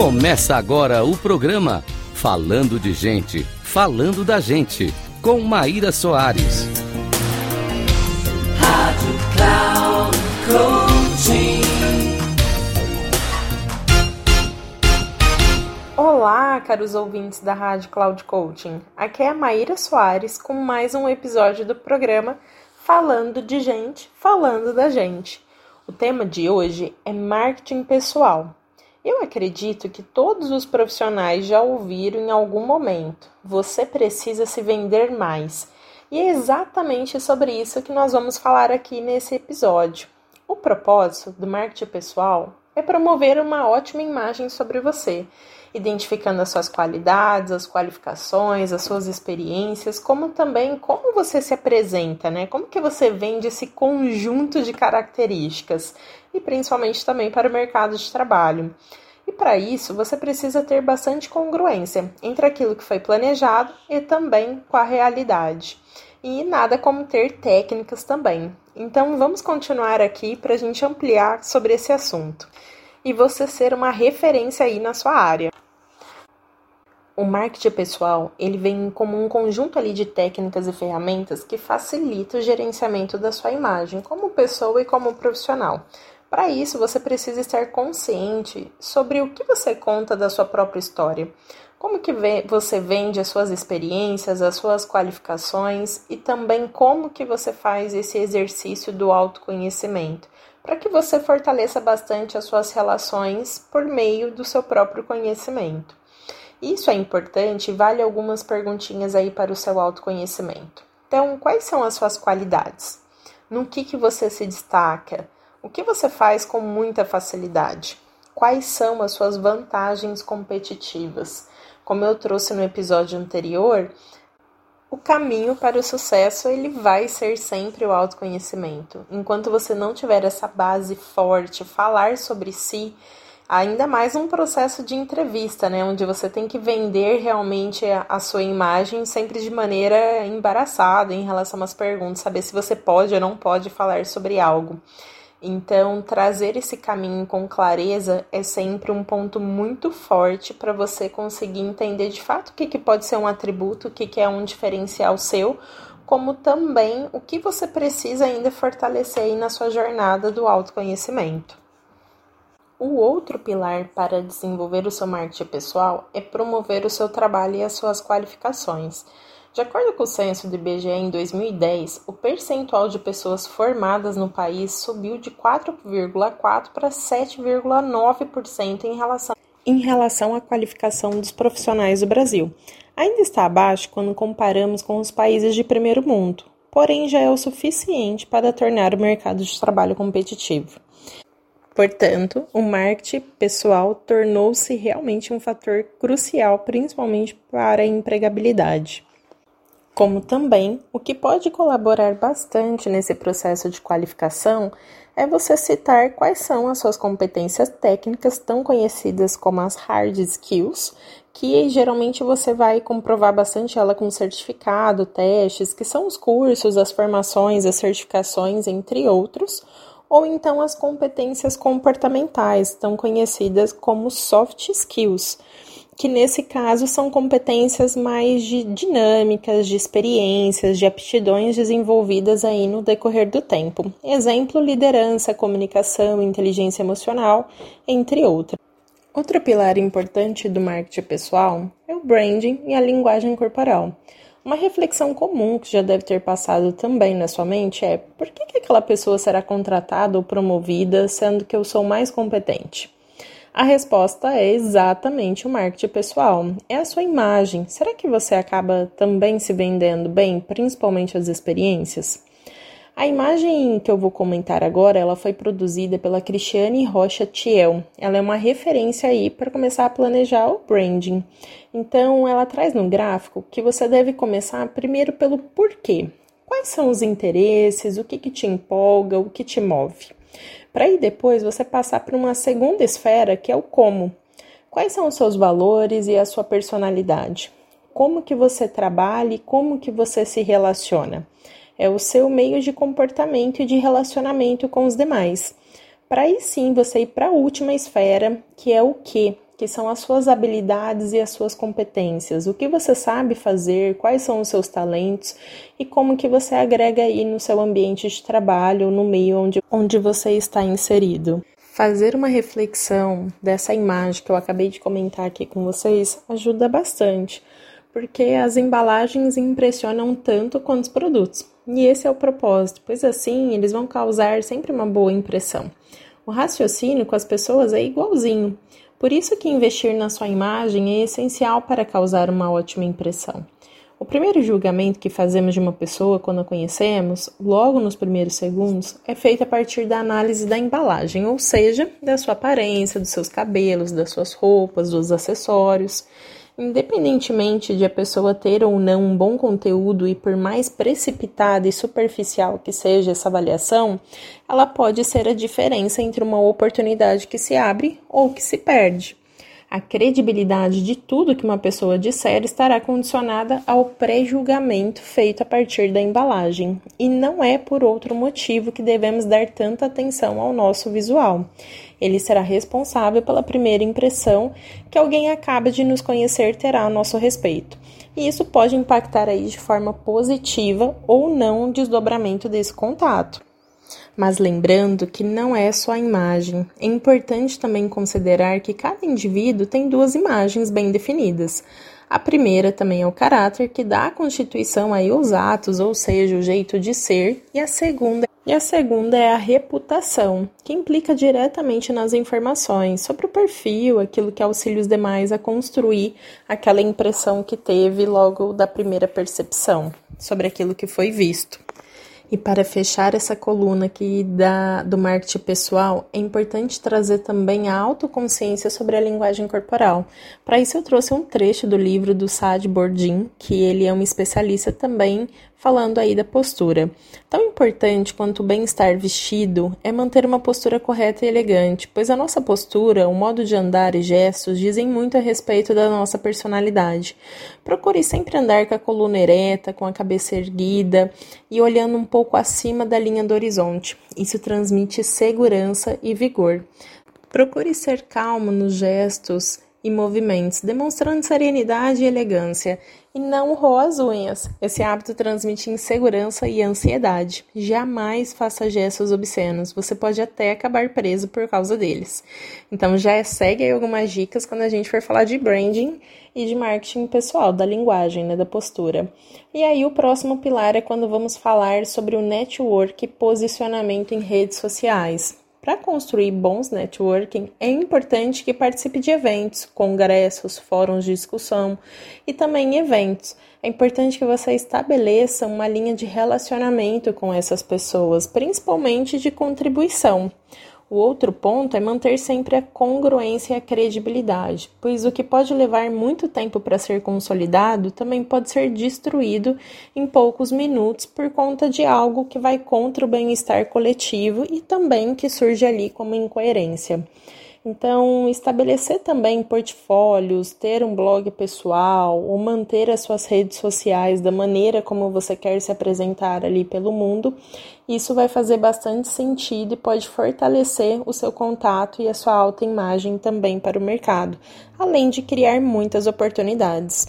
Começa agora o programa Falando de Gente, Falando da Gente, com Maíra Soares. Rádio Cloud Coaching. Olá, caros ouvintes da Rádio Cloud Coaching. Aqui é a Maíra Soares com mais um episódio do programa Falando de Gente, Falando da Gente. O tema de hoje é marketing pessoal. Eu acredito que todos os profissionais já ouviram em algum momento: você precisa se vender mais. E é exatamente sobre isso que nós vamos falar aqui nesse episódio. O propósito do marketing pessoal é promover uma ótima imagem sobre você, identificando as suas qualidades, as qualificações, as suas experiências, como também como você se apresenta, né? Como que você vende esse conjunto de características e principalmente também para o mercado de trabalho. E para isso, você precisa ter bastante congruência entre aquilo que foi planejado e também com a realidade. E nada como ter técnicas também. Então, vamos continuar aqui para a gente ampliar sobre esse assunto e você ser uma referência aí na sua área. O marketing pessoal, ele vem como um conjunto ali de técnicas e ferramentas que facilita o gerenciamento da sua imagem como pessoa e como profissional. Para isso, você precisa estar consciente sobre o que você conta da sua própria história, como que você vende as suas experiências, as suas qualificações e também como que você faz esse exercício do autoconhecimento, para que você fortaleça bastante as suas relações por meio do seu próprio conhecimento. Isso é importante e vale algumas perguntinhas aí para o seu autoconhecimento. Então, quais são as suas qualidades? No que, que você se destaca? O que você faz com muita facilidade? Quais são as suas vantagens competitivas? Como eu trouxe no episódio anterior, o caminho para o sucesso ele vai ser sempre o autoconhecimento. Enquanto você não tiver essa base forte, falar sobre si, ainda mais um processo de entrevista, né, onde você tem que vender realmente a, sua imagem sempre de maneira embaraçada em relação às perguntas, saber se você pode ou não pode falar sobre algo. Então, trazer esse caminho com clareza é sempre um ponto muito forte para você conseguir entender de fato o que, que pode ser um atributo, o que, que é um diferencial seu, como também o que você precisa ainda fortalecer aí na sua jornada do autoconhecimento. O outro pilar para desenvolver o seu marketing pessoal é promover o seu trabalho e as suas qualificações. De acordo com o censo do IBGE em 2010, o percentual de pessoas formadas no país subiu de 4,4% para 7,9% em relação, em relação à qualificação dos profissionais do Brasil. Ainda está abaixo quando comparamos com os países de primeiro mundo, porém já é o suficiente para tornar o mercado de trabalho competitivo. Portanto, o marketing pessoal tornou-se realmente um fator crucial, principalmente para a empregabilidade. Como também o que pode colaborar bastante nesse processo de qualificação é você citar quais são as suas competências técnicas tão conhecidas como as hard skills, que geralmente você vai comprovar bastante ela com certificado, testes, que são os cursos, as formações, as certificações, entre outros, ou então as competências comportamentais, tão conhecidas como soft skills que nesse caso são competências mais de dinâmicas, de experiências, de aptidões desenvolvidas aí no decorrer do tempo. Exemplo: liderança, comunicação, inteligência emocional, entre outras. Outro pilar importante do marketing pessoal é o branding e a linguagem corporal. Uma reflexão comum que já deve ter passado também na sua mente é: por que, aquela pessoa será contratada ou promovida sendo que eu sou mais competente? A resposta é exatamente o marketing pessoal. É a sua imagem. Será que você acaba também se vendendo bem, principalmente as experiências? A imagem que eu vou comentar agora, ela foi produzida pela Cristiane Rocha Thiel. Ela é uma referência aí para começar a planejar o branding. Então, ela traz no gráfico que você deve começar primeiro pelo porquê. Quais são os interesses, o que, que te empolga, o que te move para aí depois você passar para uma segunda esfera que é o como. Quais são os seus valores e a sua personalidade? Como que você trabalha e como que você se relaciona? É o seu meio de comportamento e de relacionamento com os demais. Para aí sim você ir para a última esfera, que é o que, que são as suas habilidades e as suas competências, o que você sabe fazer, quais são os seus talentos e como que você agrega aí no seu ambiente de trabalho, no meio onde, onde você está inserido. Fazer uma reflexão dessa imagem que eu acabei de comentar aqui com vocês ajuda bastante, porque as embalagens impressionam tanto quanto os produtos. E esse é o propósito, pois assim eles vão causar sempre uma boa impressão. O raciocínio com as pessoas é igualzinho. Por isso que investir na sua imagem é essencial para causar uma ótima impressão. O primeiro julgamento que fazemos de uma pessoa quando a conhecemos, logo nos primeiros segundos, é feito a partir da análise da embalagem, ou seja, da sua aparência, dos seus cabelos, das suas roupas, dos acessórios. Independentemente de a pessoa ter ou não um bom conteúdo e por mais precipitada e superficial que seja essa avaliação, ela pode ser a diferença entre uma oportunidade que se abre ou que se perde. A credibilidade de tudo que uma pessoa disser estará condicionada ao pré-julgamento feito a partir da embalagem, e não é por outro motivo que devemos dar tanta atenção ao nosso visual. Ele será responsável pela primeira impressão que alguém acaba de nos conhecer terá a nosso respeito. E isso pode impactar aí de forma positiva ou não o desdobramento desse contato. Mas lembrando que não é só a imagem, é importante também considerar que cada indivíduo tem duas imagens bem definidas. A primeira também é o caráter, que dá a constituição aí os atos, ou seja, o jeito de ser, e a segunda e a segunda é a reputação, que implica diretamente nas informações sobre o perfil, aquilo que auxilia os demais a construir aquela impressão que teve logo da primeira percepção sobre aquilo que foi visto. E para fechar essa coluna aqui da, do marketing pessoal, é importante trazer também a autoconsciência sobre a linguagem corporal. Para isso, eu trouxe um trecho do livro do Saad Bordin, que ele é um especialista também falando aí da postura. Tão importante quanto o bem-estar vestido é manter uma postura correta e elegante, pois a nossa postura, o modo de andar e gestos dizem muito a respeito da nossa personalidade. Procure sempre andar com a coluna ereta, com a cabeça erguida e olhando um pouco acima da linha do horizonte. Isso transmite segurança e vigor. Procure ser calmo nos gestos e movimentos, demonstrando serenidade e elegância, e não roa as unhas. Esse hábito transmite insegurança e ansiedade. Jamais faça gestos obscenos, você pode até acabar preso por causa deles. Então já segue aí algumas dicas quando a gente for falar de branding e de marketing pessoal, da linguagem, né, da postura. E aí o próximo pilar é quando vamos falar sobre o network e posicionamento em redes sociais. Para construir bons networking, é importante que participe de eventos, congressos, fóruns de discussão e também eventos. É importante que você estabeleça uma linha de relacionamento com essas pessoas, principalmente de contribuição. O outro ponto é manter sempre a congruência e a credibilidade, pois o que pode levar muito tempo para ser consolidado também pode ser destruído em poucos minutos por conta de algo que vai contra o bem-estar coletivo e também que surge ali como incoerência. Então, estabelecer também portfólios, ter um blog pessoal ou manter as suas redes sociais da maneira como você quer se apresentar ali pelo mundo, isso vai fazer bastante sentido e pode fortalecer o seu contato e a sua autoimagem também para o mercado, além de criar muitas oportunidades.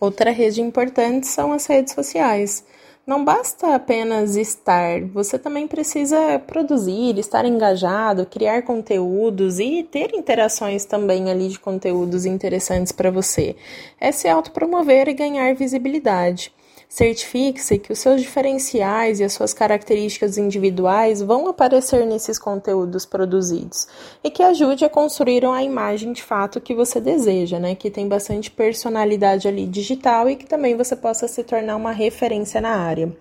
Outra rede importante são as redes sociais. Não basta apenas estar, você também precisa produzir, estar engajado, criar conteúdos e ter interações também ali de conteúdos interessantes para você. É se autopromover e ganhar visibilidade. Certifique-se que os seus diferenciais e as suas características individuais vão aparecer nesses conteúdos produzidos e que ajude a construir a imagem de fato que você deseja, né? Que tem bastante personalidade ali digital e que também você possa se tornar uma referência na área.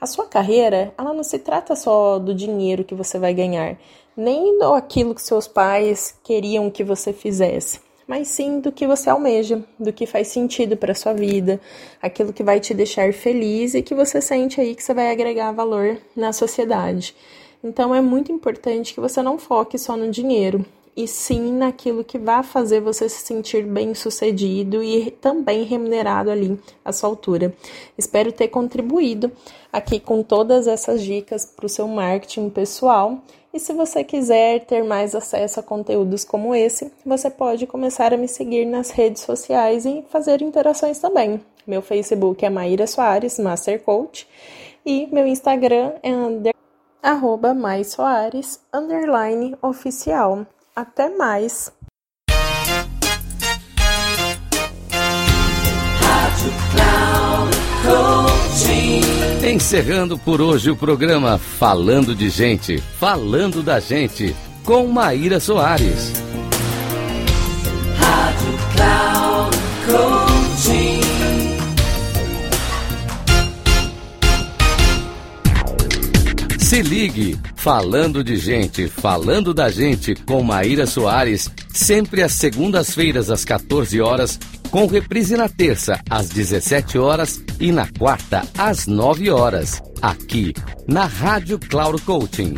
A sua carreira, ela não se trata só do dinheiro que você vai ganhar, nem do aquilo que seus pais queriam que você fizesse mas sim do que você almeja, do que faz sentido para sua vida, aquilo que vai te deixar feliz e que você sente aí que você vai agregar valor na sociedade. Então é muito importante que você não foque só no dinheiro e sim naquilo que vai fazer você se sentir bem sucedido e também remunerado ali à sua altura. Espero ter contribuído aqui com todas essas dicas para o seu marketing pessoal. E se você quiser ter mais acesso a conteúdos como esse, você pode começar a me seguir nas redes sociais e fazer interações também. Meu Facebook é Maíra Soares, Master Coach, e meu Instagram é under, arroba mais Soares, underline oficial. Até mais! Encerrando por hoje o programa Falando de Gente, Falando da Gente, com Maíra Soares. Rádio Cloud Coaching. Se ligue, falando de gente, falando da gente com Maíra Soares, sempre às segundas-feiras às 14 horas, com reprise na terça às 17 horas e na quarta às 9 horas, aqui na Rádio Cloud Coaching.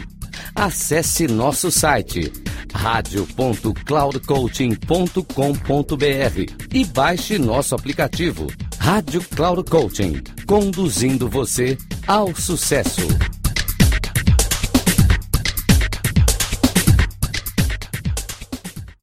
Acesse nosso site radio.cloudcoaching.com.br e baixe nosso aplicativo Rádio Cloud Coaching, conduzindo você ao sucesso.